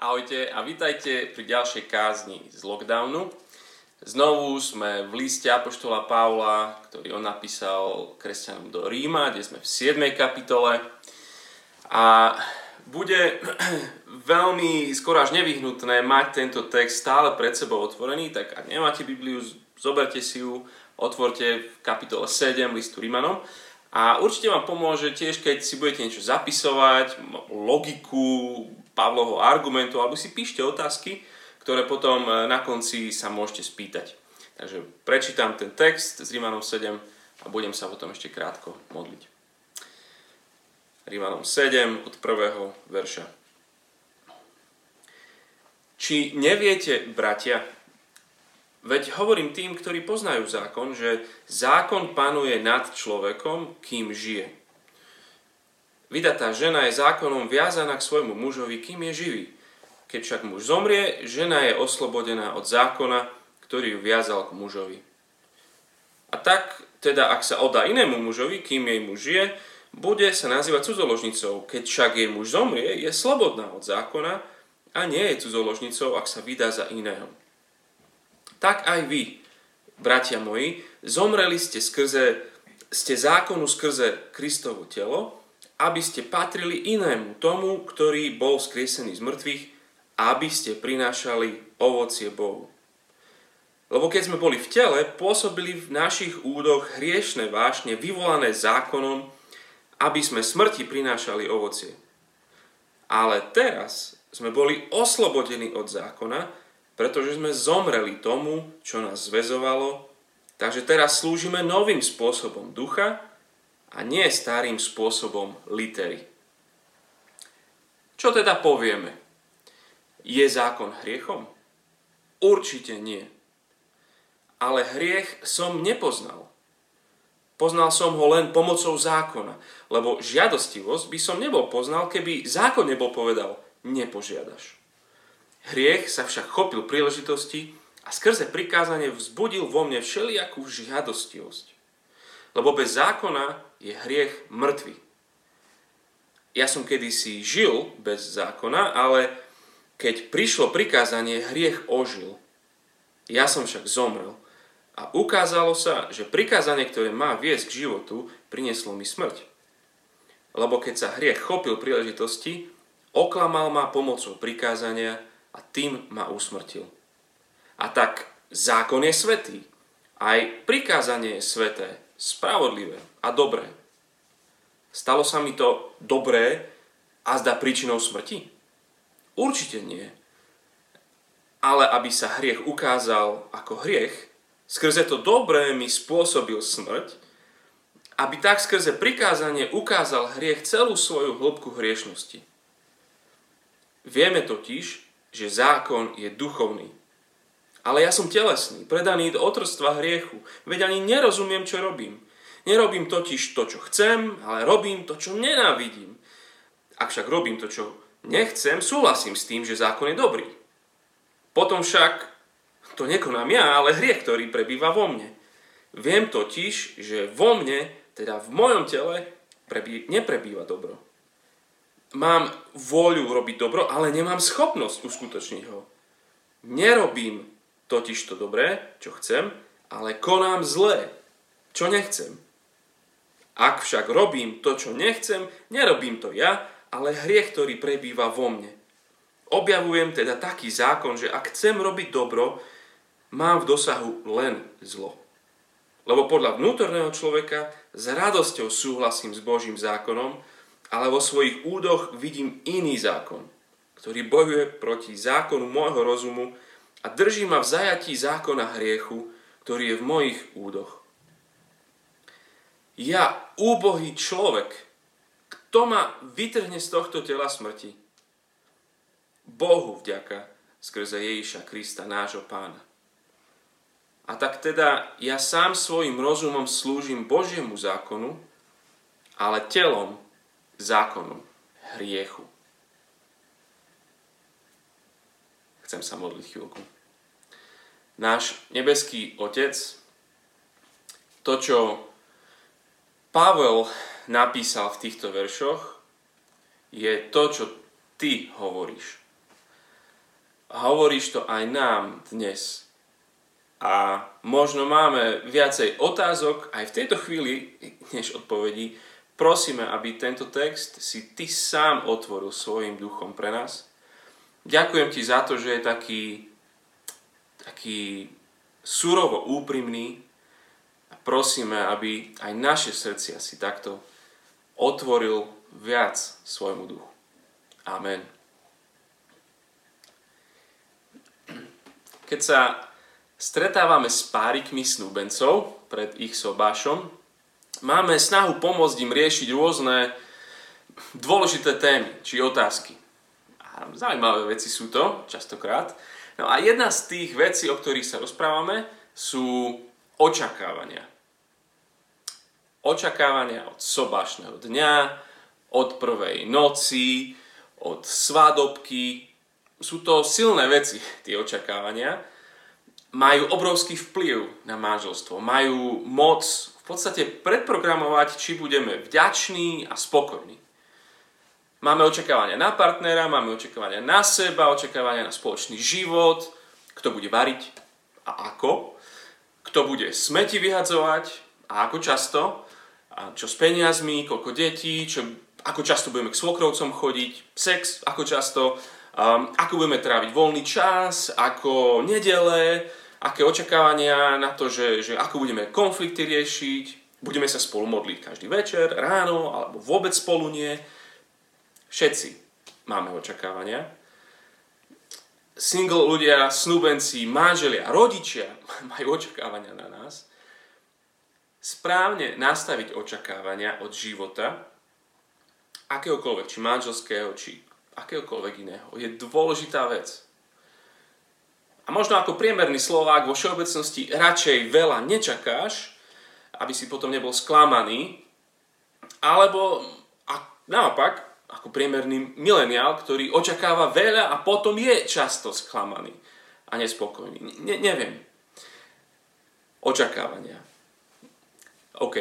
Ahojte a vítajte pri ďalšej kázni z lockdownu. Znovu sme v liste Apoštola Pavla, ktorý on napísal kresťanom do Ríma, kde sme v 7. kapitole. A bude veľmi skoro až nevyhnutné mať tento text stále pred sebou otvorený, tak ak nemáte Bibliu, zoberte si ju, otvorte v kapitole 7 listu Rímanom. A určite vám pomôže tiež, keď si budete niečo zapisovať, logiku, Pavlovho argumentu, alebo si píšte otázky, ktoré potom e, na konci sa môžete spýtať. Takže prečítam ten text z Rímanom 7 a budem sa potom ešte krátko modliť. Rímanom 7 od prvého verša. Či neviete, bratia, veď hovorím tým, ktorí poznajú zákon, že zákon panuje nad človekom, kým žije. Vydatá žena je zákonom viazaná k svojmu mužovi, kým je živý. Keď však muž zomrie, žena je oslobodená od zákona, ktorý ju viazal k mužovi. A tak, teda ak sa odá inému mužovi, kým jej muž žije, bude sa nazývať cudzoložnicou. Keď však jej muž zomrie, je slobodná od zákona a nie je cudzoložnicou, ak sa vydá za iného. Tak aj vy, bratia moji, zomreli ste skrze, ste zákonu skrze Kristovo telo, aby ste patrili inému, tomu, ktorý bol skriesený z mŕtvych, aby ste prinášali ovocie Bohu. Lebo keď sme boli v tele, pôsobili v našich údoch hriešne vášne, vyvolané zákonom, aby sme smrti prinášali ovocie. Ale teraz sme boli oslobodení od zákona, pretože sme zomreli tomu, čo nás zväzovalo, takže teraz slúžime novým spôsobom ducha, a nie starým spôsobom litery. Čo teda povieme? Je zákon hriechom? Určite nie. Ale hriech som nepoznal. Poznal som ho len pomocou zákona, lebo žiadostivosť by som nebol poznal, keby zákon nebol povedal nepožiadaš. Hriech sa však chopil príležitosti a skrze prikázanie vzbudil vo mne všelijakú žiadostivosť. Lebo bez zákona je hriech mŕtvy. Ja som kedysi žil bez zákona, ale keď prišlo prikázanie, hriech ožil. Ja som však zomrel. A ukázalo sa, že prikázanie, ktoré má viesť k životu, prinieslo mi smrť. Lebo keď sa hriech chopil príležitosti, oklamal ma pomocou prikázania a tým ma usmrtil. A tak zákon je svetý. Aj prikázanie je sveté, spravodlivé a dobré. Stalo sa mi to dobré a zdá príčinou smrti? Určite nie. Ale aby sa hriech ukázal ako hriech, skrze to dobré mi spôsobil smrť, aby tak skrze prikázanie ukázal hriech celú svoju hĺbku hriešnosti. Vieme totiž, že zákon je duchovný. Ale ja som telesný, predaný do otrstva hriechu, veď ani nerozumiem, čo robím. Nerobím totiž to, čo chcem, ale robím to, čo nenávidím. Ak však robím to, čo nechcem, súhlasím s tým, že zákon je dobrý. Potom však to nekonám ja, ale hriech, ktorý prebýva vo mne. Viem totiž, že vo mne, teda v mojom tele, prebý, neprebýva dobro. Mám vôľu robiť dobro, ale nemám schopnosť uskutočniť ho. Nerobím totiž to dobré, čo chcem, ale konám zlé, čo nechcem. Ak však robím to, čo nechcem, nerobím to ja, ale hriech, ktorý prebýva vo mne. Objavujem teda taký zákon, že ak chcem robiť dobro, mám v dosahu len zlo. Lebo podľa vnútorného človeka s radosťou súhlasím s Božím zákonom, ale vo svojich údoch vidím iný zákon, ktorý bojuje proti zákonu môjho rozumu a drží ma v zajatí zákona hriechu, ktorý je v mojich údoch. Ja, úbohý človek, kto ma vytrhne z tohto tela smrti? Bohu vďaka skrze Ježiša Krista, nášho pána. A tak teda ja sám svojim rozumom slúžim Božiemu zákonu, ale telom zákonu hriechu. Chcem sa modliť chvíľku. Náš nebeský Otec, to, čo Pavel napísal v týchto veršoch, je to, čo ty hovoríš. Hovoríš to aj nám dnes. A možno máme viacej otázok aj v tejto chvíli, než odpovedí. Prosíme, aby tento text si ty sám otvoril svojim duchom pre nás. Ďakujem ti za to, že je taký, taký surovo úprimný a prosíme, aby aj naše srdcia si takto otvoril viac svojmu duchu. Amen. Keď sa stretávame s párikmi snúbencov pred ich sobášom, máme snahu pomôcť im riešiť rôzne dôležité témy či otázky. Zaujímavé veci sú to, častokrát. No a jedna z tých vecí, o ktorých sa rozprávame, sú očakávania. Očakávania od sobášneho dňa, od prvej noci, od svadobky. Sú to silné veci, tie očakávania. Majú obrovský vplyv na manželstvo. Majú moc v podstate predprogramovať, či budeme vďační a spokojní. Máme očakávania na partnera, máme očakávania na seba, očakávania na spoločný život, kto bude variť a ako, kto bude smeti vyhadzovať a ako často, a čo s peniazmi, koľko detí, čo ako často budeme k svokrovcom chodiť, sex, ako často, um, ako budeme tráviť voľný čas, ako nedele, aké očakávania na to, že, že ako budeme konflikty riešiť, budeme sa spolu modliť každý večer, ráno, alebo vôbec spolu nie. Všetci máme očakávania. Single ľudia, snúbenci, manželia, rodičia majú očakávania na nás. Správne nastaviť očakávania od života akéhokoľvek, či manželského, či akéhokoľvek iného, je dôležitá vec. A možno ako priemerný Slovák vo všeobecnosti radšej veľa nečakáš, aby si potom nebol sklamaný, alebo a naopak, ako priemerný mileniál, ktorý očakáva veľa a potom je často sklamaný a nespokojný. Ne, neviem. Očakávania. OK.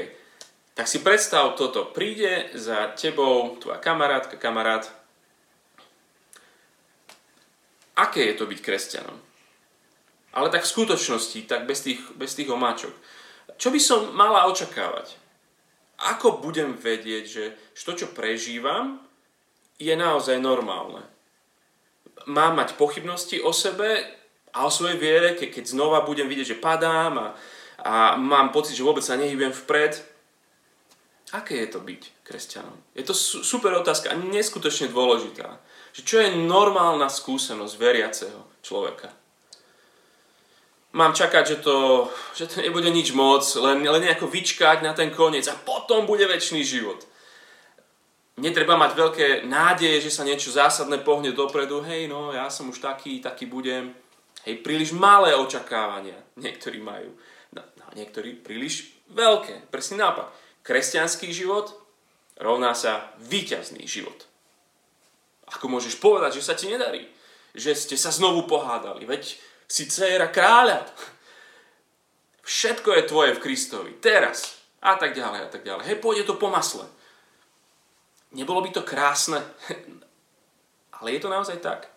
Tak si predstav toto. Príde za tebou tvoja kamarátka, kamarát. Aké je to byť kresťanom? Ale tak v skutočnosti, tak bez tých, bez tých omáčok. Čo by som mala očakávať? Ako budem vedieť, že to, čo prežívam, je naozaj normálne? Mám mať pochybnosti o sebe a o svojej viere, keď znova budem vidieť, že padám a, a mám pocit, že vôbec sa nehybujem vpred Aké je to byť kresťanom? Je to super otázka a neskutočne dôležitá. Že čo je normálna skúsenosť veriaceho človeka? Mám čakať, že to, že to nebude nič moc, len, len nejako vyčkať na ten koniec a potom bude väčší život. Netreba mať veľké nádeje, že sa niečo zásadné pohne dopredu. Hej, no, ja som už taký, taký budem. Hej, príliš malé očakávania niektorí majú. No, no niektorí príliš veľké. Presne naopak kresťanský život rovná sa výťazný život. Ako môžeš povedať, že sa ti nedarí? Že ste sa znovu pohádali? Veď si dcéra kráľa. Všetko je tvoje v Kristovi. Teraz. A tak ďalej, a tak ďalej. Hej, pôjde to po masle. Nebolo by to krásne? Ale je to naozaj tak?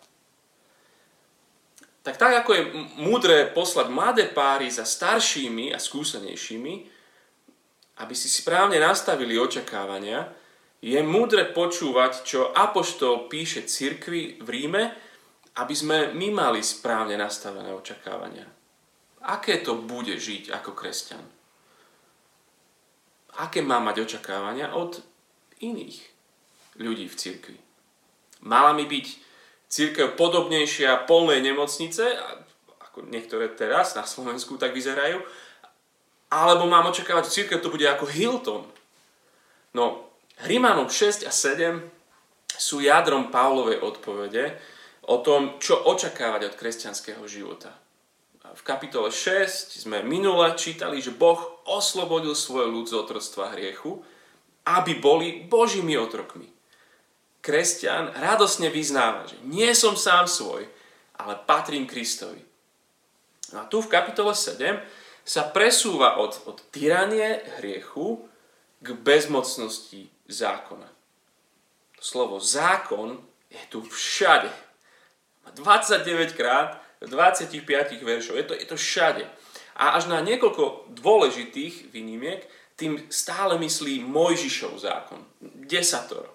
Tak tak, ako je múdre poslať mladé páry za staršími a skúsenejšími, aby si správne nastavili očakávania, je múdre počúvať, čo Apoštol píše cirkvi v Ríme, aby sme my mali správne nastavené očakávania. Aké to bude žiť ako kresťan? Aké má mať očakávania od iných ľudí v cirkvi? Mala mi byť církev podobnejšia polnej nemocnice, ako niektoré teraz na Slovensku tak vyzerajú, alebo mám očakávať, že církev to bude ako Hilton. No, Rímanom 6 a 7 sú jadrom Pavlovej odpovede o tom, čo očakávať od kresťanského života. V kapitole 6 sme minule čítali, že Boh oslobodil svoj ľud z otroctva hriechu, aby boli Božími otrokmi. Kresťan radosne vyznáva, že nie som sám svoj, ale patrím Kristovi. No a tu v kapitole 7 sa presúva od, od tyranie hriechu k bezmocnosti zákona. Slovo zákon je tu všade. Má 29 krát 25 veršov. Je to, je to všade. A až na niekoľko dôležitých výnimiek tým stále myslí Mojžišov zákon. Desatoro.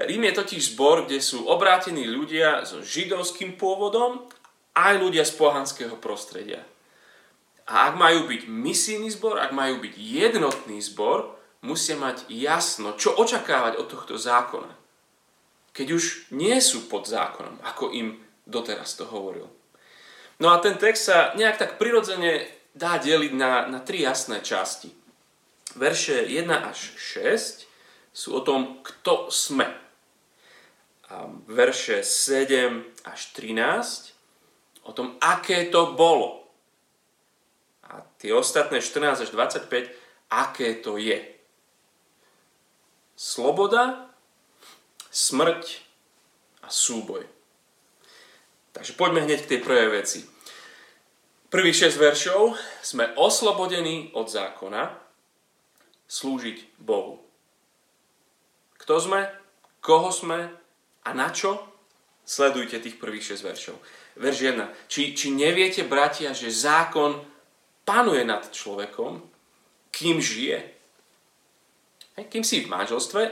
Rím je totiž zbor, kde sú obrátení ľudia so židovským pôvodom aj ľudia z pohanského prostredia. A ak majú byť misijný zbor, ak majú byť jednotný zbor, musia mať jasno, čo očakávať od tohto zákona. Keď už nie sú pod zákonom, ako im doteraz to hovoril. No a ten text sa nejak tak prirodzene dá deliť na, na tri jasné časti. Verše 1 až 6 sú o tom, kto sme. A verše 7 až 13 o tom, aké to bolo. A tie ostatné 14 až 25, aké to je. Sloboda, smrť a súboj. Takže poďme hneď k tej prvej veci. Prvých 6 veršov sme oslobodení od zákona slúžiť Bohu. Kto sme, koho sme a na čo? Sledujte tých prvých 6 veršov. Verš 1. Či, či neviete, bratia, že zákon panuje nad človekom, kým žije? Hej, kým si v manželstve,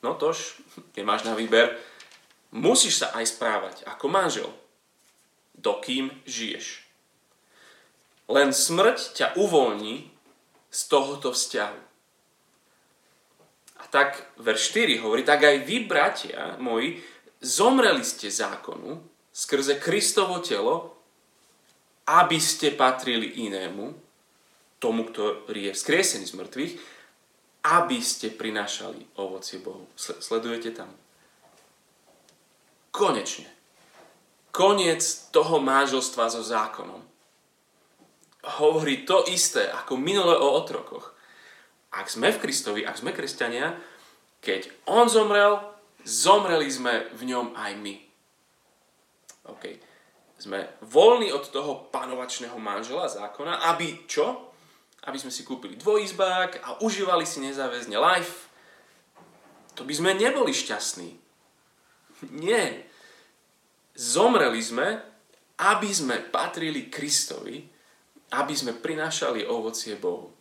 no tož, nemáš na výber, musíš sa aj správať ako manžel dokým žiješ. Len smrť ťa uvoľní z tohoto vzťahu. Tak verš 4 hovorí, tak aj vy, bratia moji, zomreli ste zákonu skrze Kristovo telo, aby ste patrili inému, tomu, ktorý je vzkriesený z mŕtvych, aby ste prinášali ovocie Bohu. Sledujete tam? Konečne koniec toho manželstva so zákonom. Hovorí to isté ako minule o otrokoch. Ak sme v Kristovi, ak sme kresťania, keď On zomrel, zomreli sme v ňom aj my. OK. Sme voľní od toho panovačného manžela zákona, aby čo? Aby sme si kúpili dvojizbák a užívali si nezáväzne life. To by sme neboli šťastní. Nie. Zomreli sme, aby sme patrili Kristovi, aby sme prinášali ovocie Bohu.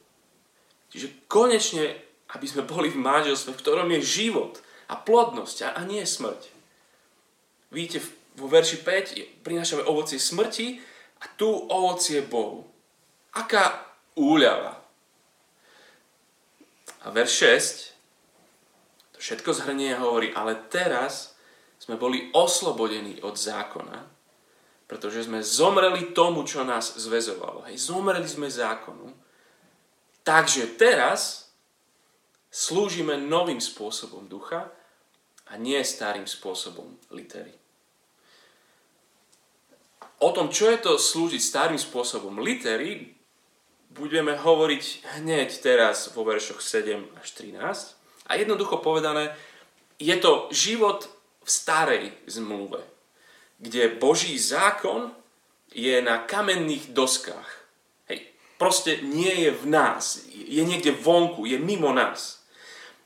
Čiže konečne, aby sme boli v manželstve, v ktorom je život a plodnosť a nie smrť. Vidíte, vo verši 5 prinášame ovocie smrti a tu ovocie Bohu. Aká úľava. A verš 6 to všetko zhrnie a hovorí, ale teraz sme boli oslobodení od zákona, pretože sme zomreli tomu, čo nás zväzovalo. Hej, zomreli sme zákonu. Takže teraz slúžime novým spôsobom ducha a nie starým spôsobom litery. O tom, čo je to slúžiť starým spôsobom litery, budeme hovoriť hneď teraz vo veršoch 7 až 13. A jednoducho povedané, je to život v starej zmluve, kde Boží zákon je na kamenných doskách. Proste nie je v nás, je niekde vonku, je mimo nás.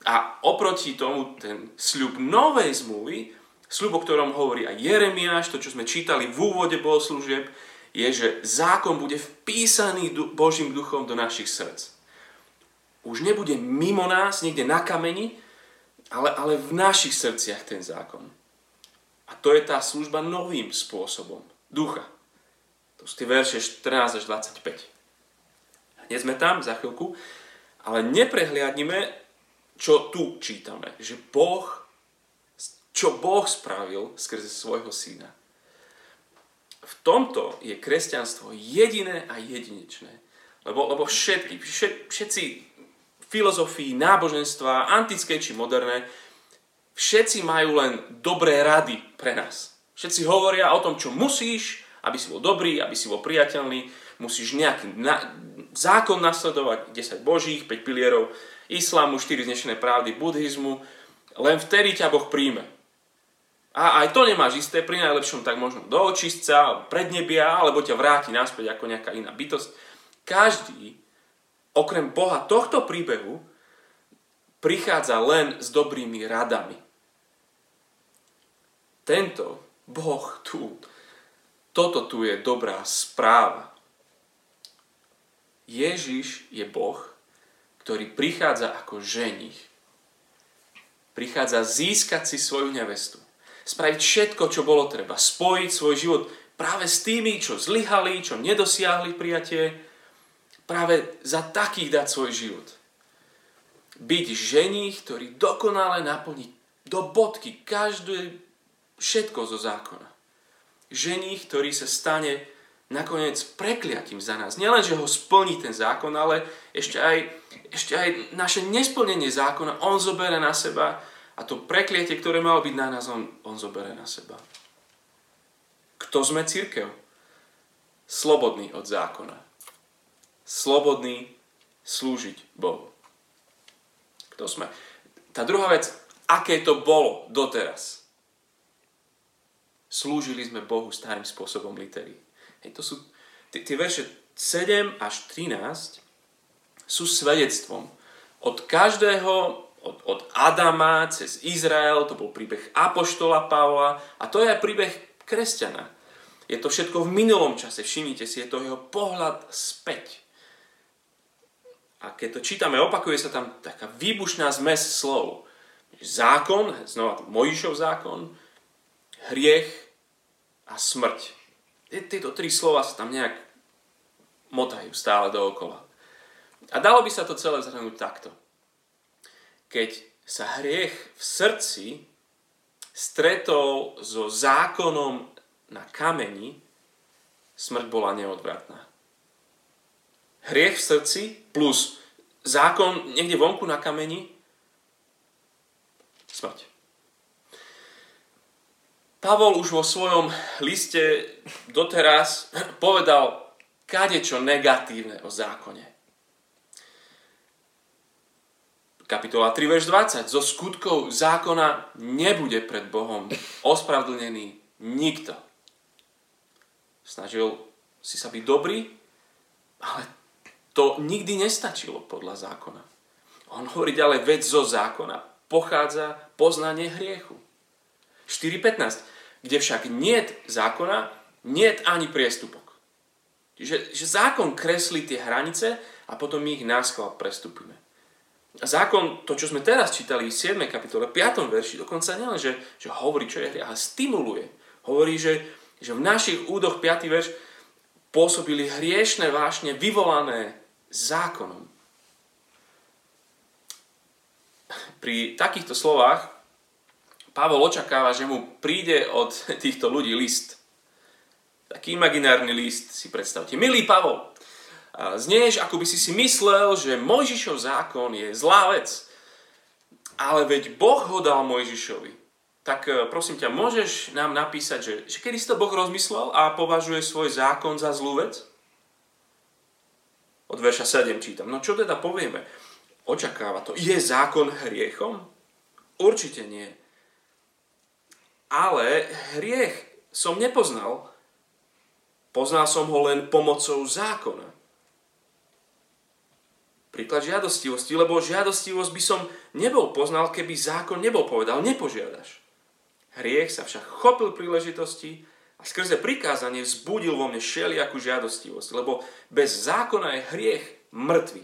A oproti tomu ten sľub novej zmluvy, sľub, o ktorom hovorí aj Jeremiáš, to, čo sme čítali v úvode bohoslúžieb, je, že zákon bude vpísaný Božím duchom do našich srdc. Už nebude mimo nás, niekde na kameni, ale, ale v našich srdciach ten zákon. A to je tá služba novým spôsobom. Ducha. To sú tie verše 14 až 25. Nie sme tam za chvíľku, ale neprehliadnime, čo tu čítame. Že Boh, čo Boh spravil skrze svojho syna. V tomto je kresťanstvo jediné a jedinečné. Lebo, lebo všetky, všetci filozofii, náboženstva, antické či moderné, všetci majú len dobré rady pre nás. Všetci hovoria o tom, čo musíš, aby si bol dobrý, aby si bol priateľný, musíš nejaký na, zákon nasledovať, 10 božích, 5 pilierov, islámu, 4 znešené pravdy, buddhizmu, len vtedy ťa Boh príjme. A aj to nemáš isté, pri najlepšom tak možno do očistca, pred nebia, alebo ťa vráti naspäť ako nejaká iná bytosť. Každý okrem Boha tohto príbehu prichádza len s dobrými radami. Tento Boh tu. Toto tu je dobrá správa. Ježiš je Boh, ktorý prichádza ako ženich. Prichádza získať si svoju nevestu. Spraviť všetko, čo bolo treba. Spojiť svoj život práve s tými, čo zlyhali, čo nedosiahli prijatie. Práve za takých dať svoj život. Byť ženich, ktorý dokonale naplní do bodky každé všetko zo zákona. Ženich, ktorý sa stane nakoniec prekliatím za nás. Nielen, že ho splní ten zákon, ale ešte aj, ešte aj naše nesplnenie zákona on zobere na seba a to prekliatie, ktoré malo byť na nás, on, on zobere na seba. Kto sme církev? Slobodný od zákona. Slobodný slúžiť Bohu. Kto sme? Tá druhá vec, aké to bolo doteraz. Slúžili sme Bohu starým spôsobom litery. Hej, to sú, tie, verše 7 až 13 sú svedectvom. Od každého, od, od Adama cez Izrael, to bol príbeh Apoštola Pavla a to je aj príbeh kresťana. Je to všetko v minulom čase, všimnite si, je to jeho pohľad späť. A keď to čítame, opakuje sa tam taká výbušná zmes slov. Zákon, znova Mojžišov zákon, hriech a smrť tieto tri slova sa tam nejak motajú stále dookola. A dalo by sa to celé zhrnúť takto. Keď sa hriech v srdci stretol so zákonom na kameni, smrť bola neodvratná. Hriech v srdci plus zákon niekde vonku na kameni, smrť. Pavol už vo svojom liste doteraz povedal kadečo negatívne o zákone. Kapitola 3, verš 20. Zo skutkov zákona nebude pred Bohom ospravedlnený nikto. Snažil si sa byť dobrý, ale to nikdy nestačilo podľa zákona. On hovorí ďalej, vec zo zákona pochádza poznanie hriechu. 4.15 kde však niet zákona, niet ani priestupok. Čiže že zákon kreslí tie hranice a potom my ich náschval prestupíme. A zákon, to čo sme teraz čítali v 7. kapitole, 5. verši, dokonca nielen, že, že hovorí, čo je hry, ale stimuluje. Hovorí, že, že v našich údoch 5. verš pôsobili hriešne vášne vyvolané zákonom. Pri takýchto slovách Pavol očakáva, že mu príde od týchto ľudí list. Taký imaginárny list si predstavte. Milý Pavol, znieš, ako by si si myslel, že Mojžišov zákon je zlá vec. Ale veď Boh ho dal Mojžišovi. Tak e, prosím ťa, môžeš nám napísať, že, že kedy si to Boh rozmyslel a považuje svoj zákon za zlú vec? Od verša 7 čítam. No čo teda povieme? Očakáva to. Je zákon hriechom? Určite nie ale hriech som nepoznal. Poznal som ho len pomocou zákona. Príklad žiadostivosti, lebo žiadostivosť by som nebol poznal, keby zákon nebol povedal, nepožiadaš. Hriech sa však chopil príležitosti a skrze prikázanie vzbudil vo mne všelijakú žiadostivosť, lebo bez zákona je hriech mŕtvy.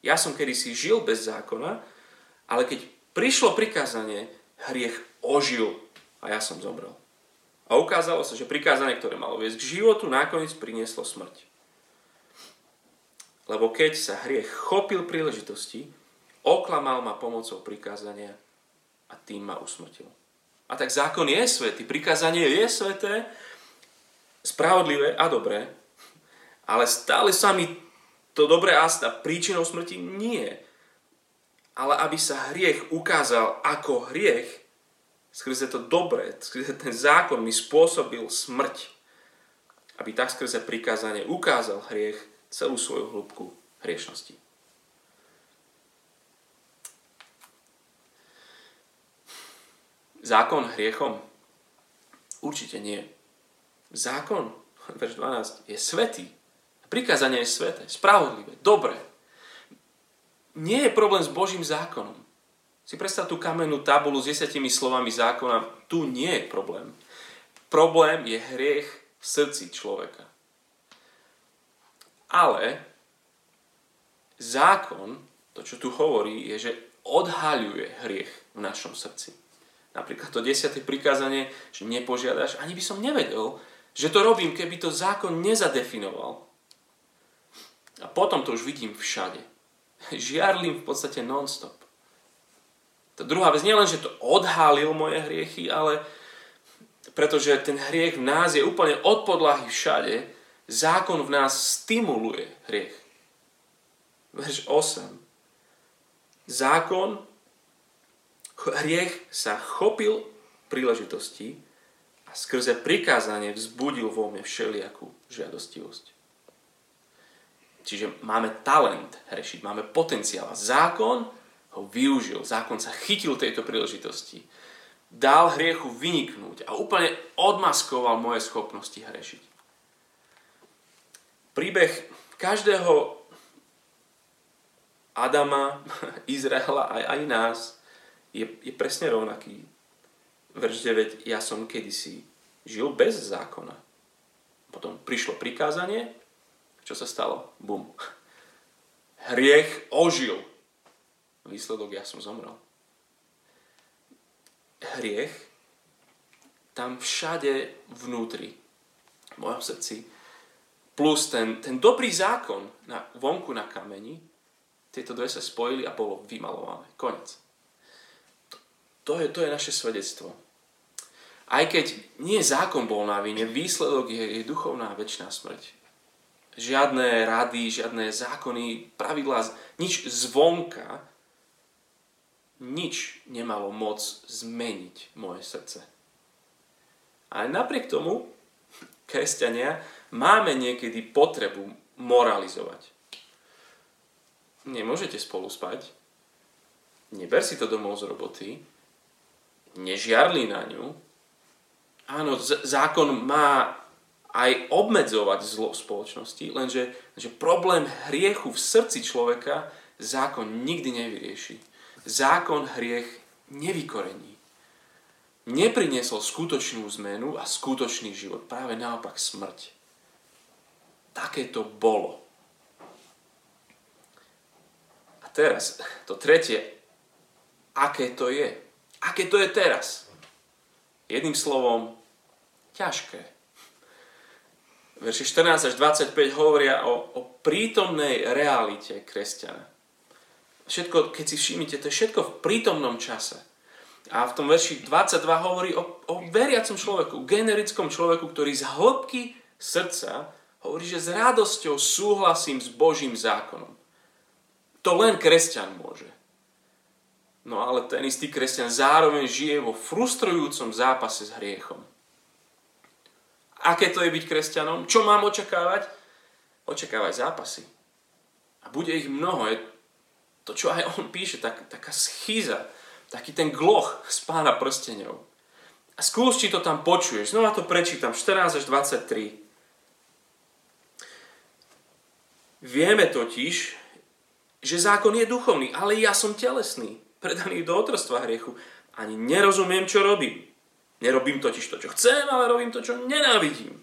Ja som kedysi žil bez zákona, ale keď prišlo prikázanie, hriech ožil a ja som zomrel. A ukázalo sa, že prikázanie, ktoré malo viesť k životu, nakoniec prinieslo smrť. Lebo keď sa hriech chopil príležitosti, oklamal ma pomocou prikázania a tým ma usmrtil. A tak zákon je svetý, prikázanie je sveté, spravodlivé a dobré, ale stále sa mi to dobré a príčinou smrti nie. Ale aby sa hriech ukázal ako hriech, skrze to dobré, skrze ten zákon mi spôsobil smrť, aby tak skrze prikázanie ukázal hriech celú svoju hĺbku hriešnosti. Zákon hriechom? Určite nie. Zákon, verš 12, je svetý. Prikázanie je sveté, spravodlivé, dobré. Nie je problém s Božím zákonom. Si predstav tú kamennú tabulu s desiatimi slovami zákona. Tu nie je problém. Problém je hriech v srdci človeka. Ale zákon, to čo tu hovorí, je, že odhaľuje hriech v našom srdci. Napríklad to desiate prikázanie, že nepožiadaš, ani by som nevedel, že to robím, keby to zákon nezadefinoval. A potom to už vidím všade. Žiarlim v podstate non-stop. Tá druhá vec, nielen, že to odhalil moje hriechy, ale pretože ten hriech v nás je úplne od podlahy všade, zákon v nás stimuluje hriech. Verš 8. Zákon, hriech sa chopil príležitosti a skrze prikázanie vzbudil vo mne všelijakú žiadostivosť. Čiže máme talent hrešiť, máme potenciál. Zákon ho využil, zákon sa chytil tejto príležitosti. Dal hriechu vyniknúť a úplne odmaskoval moje schopnosti hrešiť. Príbeh každého Adama, Izraela aj, aj nás je, je presne rovnaký verš 9, ja som kedysi žil bez zákona. Potom prišlo prikázanie, čo sa stalo? Bum. Hriech ožil. Výsledok, ja som zomrel. Hriech tam všade vnútri, v mojom srdci, plus ten, ten dobrý zákon na, vonku na kameni, tieto dve sa spojili a bolo vymalované. Konec. To je, to je naše svedectvo. Aj keď nie zákon bol na vine, výsledok je, je duchovná väčšiná smrť. Žiadne rady, žiadne zákony, pravidlá, nič zvonka, nič nemalo moc zmeniť moje srdce. A napriek tomu, kresťania, máme niekedy potrebu moralizovať. Nemôžete spolu spať, neber si to domov z roboty, nežiarli na ňu. Áno, z- zákon má aj obmedzovať zlo v spoločnosti, lenže, že problém hriechu v srdci človeka zákon nikdy nevyrieši. Zákon hriech nevykorení. Nepriniesol skutočnú zmenu a skutočný život. Práve naopak smrť. Také to bolo. A teraz, to tretie, aké to je. Aké to je teraz? Jedným slovom, ťažké. Verši 14 až 25 hovoria o, o prítomnej realite kresťana. Všetko, keď si všimnite, to je všetko v prítomnom čase. A v tom verši 22 hovorí o, o veriacom človeku, generickom človeku, ktorý z hĺbky srdca hovorí, že s radosťou súhlasím s Božím zákonom. To len kresťan môže. No ale ten istý kresťan zároveň žije vo frustrujúcom zápase s hriechom. Aké to je byť kresťanom? Čo mám očakávať? Očakávať zápasy. A bude ich mnoho. To, čo aj on píše, tak, taká schýza, taký ten gloch z pána prstenov. A skús, či to tam počuješ. Znova to prečítam, 14 až 23. Vieme totiž, že zákon je duchovný, ale ja som telesný predaný do otrstva hriechu. Ani nerozumiem, čo robím. Nerobím totiž to, čo chcem, ale robím to, čo nenávidím.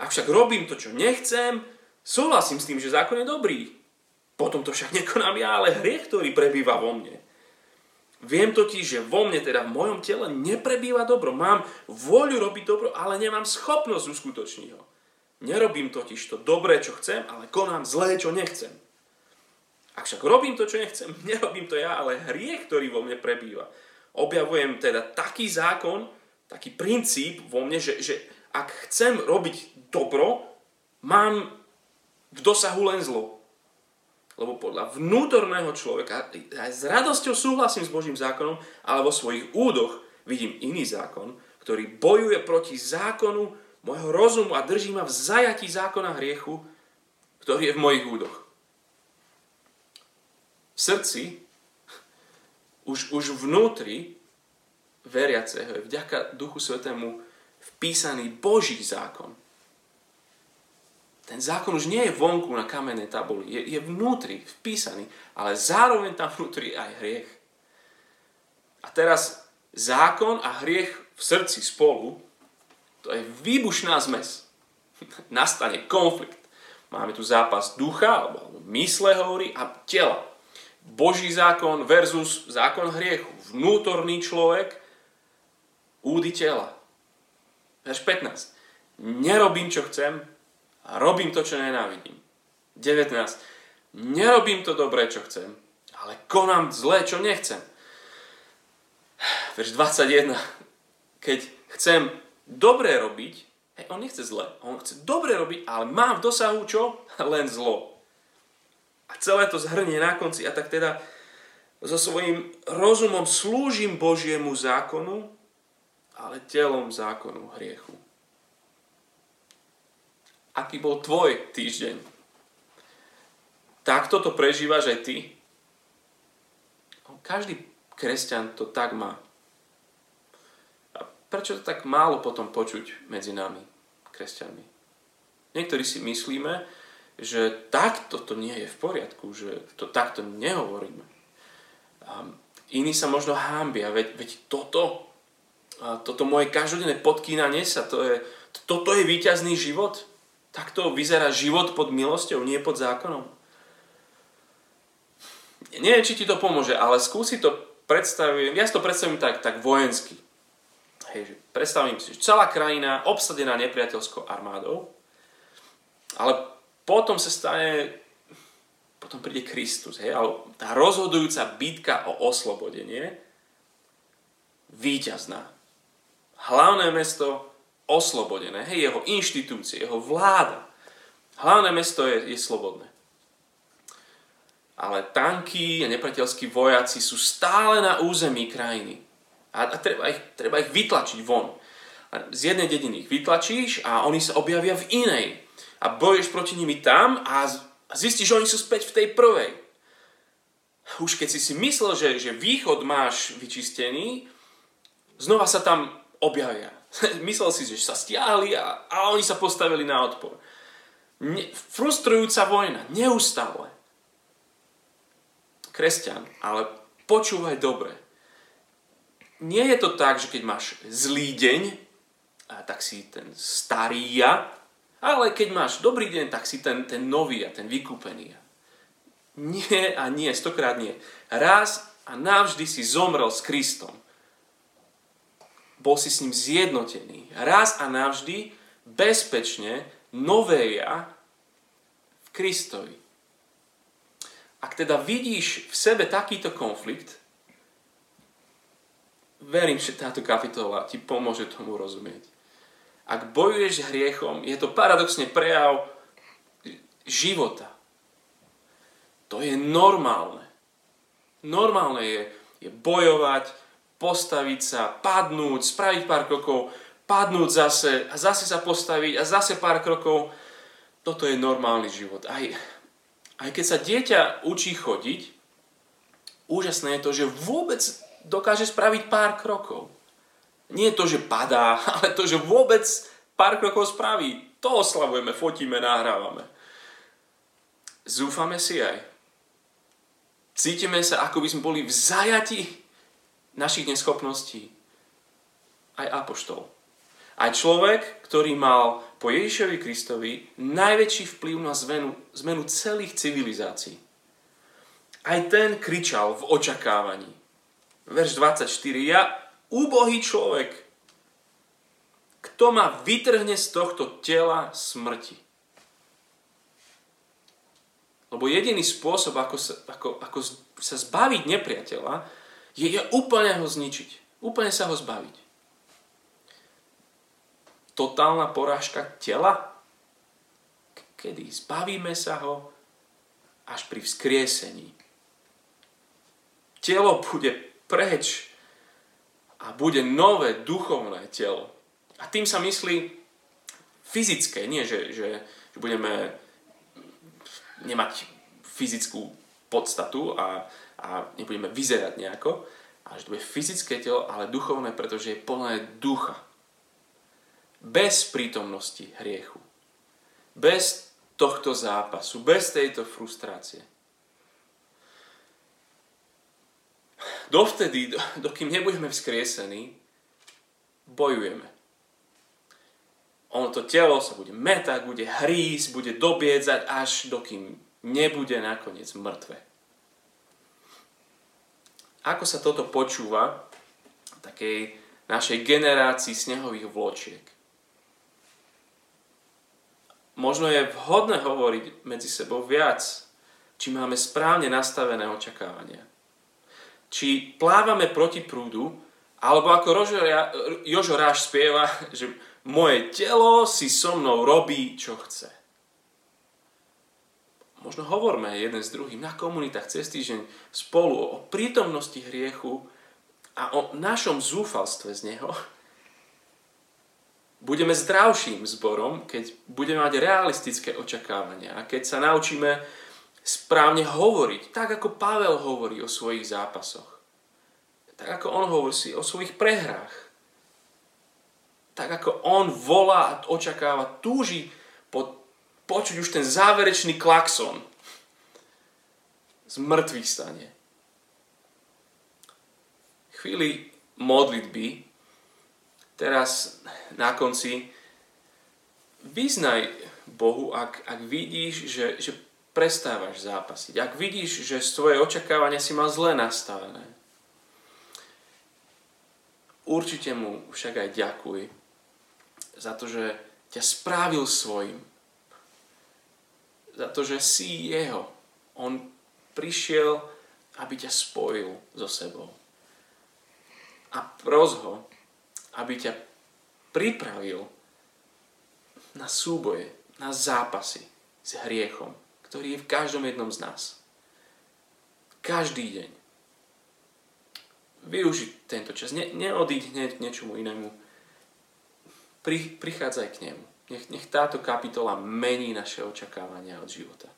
Ak však robím to, čo nechcem, súhlasím s tým, že zákon je dobrý. Potom to však nekonám ja, ale hriech, ktorý prebýva vo mne. Viem totiž, že vo mne, teda v mojom tele, neprebýva dobro. Mám voľu robiť dobro, ale nemám schopnosť uskutočniť ho. Nerobím totiž to dobré, čo chcem, ale konám zlé, čo nechcem. Ak však robím to, čo nechcem, nerobím to ja, ale hriech, ktorý vo mne prebýva. Objavujem teda taký zákon, taký princíp vo mne, že, že ak chcem robiť dobro, mám v dosahu len zlo. Lebo podľa vnútorného človeka aj s radosťou súhlasím s Božím zákonom, ale vo svojich údoch vidím iný zákon, ktorý bojuje proti zákonu môjho rozumu a drží ma v zajatí zákona hriechu, ktorý je v mojich údoch v srdci, už, už vnútri veriaceho je vďaka Duchu Svetému vpísaný Boží zákon. Ten zákon už nie je vonku na kamennej tabuli, je, je vnútri, vpísaný, ale zároveň tam vnútri aj hriech. A teraz zákon a hriech v srdci spolu, to je výbušná zmes. Nastane konflikt. Máme tu zápas ducha, alebo mysle hovorí, a tela. Boží zákon versus zákon hriechu. Vnútorný človek, údy tela. Verš 15. Nerobím, čo chcem, a robím to, čo nenávidím. 19. Nerobím to dobré, čo chcem, ale konám zlé, čo nechcem. Verš 21. Keď chcem dobre robiť, hej, on nechce zle, on chce dobre robiť, ale mám v dosahu čo? Len zlo. A celé to zhrnie na konci. A tak teda so svojím rozumom slúžim Božiemu zákonu, ale telom zákonu hriechu. Aký bol tvoj týždeň? Takto to prežívaš aj ty? Každý kresťan to tak má. A prečo to tak málo potom počuť medzi nami, kresťanmi? Niektorí si myslíme, že takto to nie je v poriadku, že to takto nehovoríme. A iní sa možno hámbia, veď, veď toto, toto moje každodenné podkýnanie sa, to je, toto je víťazný život. Takto vyzerá život pod milosťou, nie pod zákonom. Neviem, či ti to pomôže, ale skúsi to predstaviť, ja si to predstavím tak, tak vojensky. Hej, že predstavím si, že celá krajina obsadená nepriateľskou armádou, ale potom sa stane, potom príde Kristus, hej, ale tá rozhodujúca bitka o oslobodenie, víťazná. Hlavné mesto oslobodené. Hej, jeho inštitúcie, jeho vláda. Hlavné mesto je, je slobodné. Ale tanky a nepriateľskí vojaci sú stále na území krajiny. A, a treba, ich, treba ich vytlačiť von. A z jednej dediny ich vytlačíš a oni sa objavia v inej. A bojuješ proti nimi tam a zistíš, že oni sú späť v tej prvej. Už keď si si myslel, že, že východ máš vyčistený, znova sa tam objavia. Myslel si, že sa stiahli a, a oni sa postavili na odpor. Ne, frustrujúca vojna, neustále. Kresťan, ale počúvaj dobre. Nie je to tak, že keď máš zlý deň, tak si ten starý ja, ale keď máš dobrý deň, tak si ten, ten nový a ten vykúpený ja. Nie a nie, stokrát nie. Raz a navždy si zomrel s Kristom bol si s ním zjednotený. Raz a navždy bezpečne nové ja v Kristovi. Ak teda vidíš v sebe takýto konflikt, verím, že táto kapitola ti pomôže tomu rozumieť. Ak bojuješ s hriechom, je to paradoxne prejav života. To je normálne. Normálne je, je bojovať, postaviť sa, padnúť, spraviť pár krokov, padnúť zase a zase sa postaviť a zase pár krokov. Toto je normálny život. Aj, aj keď sa dieťa učí chodiť, úžasné je to, že vôbec dokáže spraviť pár krokov. Nie to, že padá, ale to, že vôbec pár krokov spraví. To oslavujeme, fotíme, nahrávame. Zúfame si aj. Cítime sa, ako by sme boli v zajati našich neschopností. Aj apoštol. Aj človek, ktorý mal po Ježišovi Kristovi najväčší vplyv na zmenu, zmenu celých civilizácií. Aj ten kričal v očakávaní. Verš 24. Ja, úbohý človek, kto ma vytrhne z tohto tela smrti? Lebo jediný spôsob, ako sa, ako, ako sa zbaviť nepriateľa, je, úplne ho zničiť. Úplne sa ho zbaviť. Totálna porážka tela? Kedy? Zbavíme sa ho až pri vzkriesení. Telo bude preč a bude nové duchovné telo. A tým sa myslí fyzické, nie že, že, že budeme nemať fyzickú podstatu a, a nebudeme vyzerať nejako, ale že to bude fyzické telo, ale duchovné, pretože je plné ducha. Bez prítomnosti hriechu. Bez tohto zápasu, bez tejto frustrácie. dovtedy, dokým nebudeme vzkriesení, bojujeme. Ono to telo sa bude metať, bude hrísť, bude dobiedzať, až dokým nebude nakoniec mŕtve. Ako sa toto počúva v takej našej generácii snehových vločiek? Možno je vhodné hovoriť medzi sebou viac, či máme správne nastavené očakávania. Či plávame proti prúdu, alebo ako Jožo Ráš spieva, že moje telo si so mnou robí, čo chce. Možno hovorme jeden s druhým na komunitách cez týždeň spolu o prítomnosti hriechu a o našom zúfalstve z neho. Budeme zdravším zborom, keď budeme mať realistické očakávania a keď sa naučíme správne hovoriť, tak ako Pavel hovorí o svojich zápasoch. Tak ako on hovorí o svojich prehrách tak ako on volá a očakáva, túži po, počuť už ten záverečný klakson z mŕtvych stane. Chvíli modlitby, teraz na konci, vyznaj Bohu, ak, ak vidíš, že, že prestávaš zápasiť. Ak vidíš, že svoje očakávania si mal zle nastavené. Určite mu však aj ďakuj, za to, že ťa správil svojim. Za to, že si jeho. On prišiel, aby ťa spojil so sebou. A pros ho, aby ťa pripravil na súboje, na zápasy s hriechom, ktorý je v každom jednom z nás. Každý deň. Využiť tento čas. Ne, neodíď hneď k niečomu inému pri, prichádzaj k nemu. Nech, nech táto kapitola mení naše očakávania od života.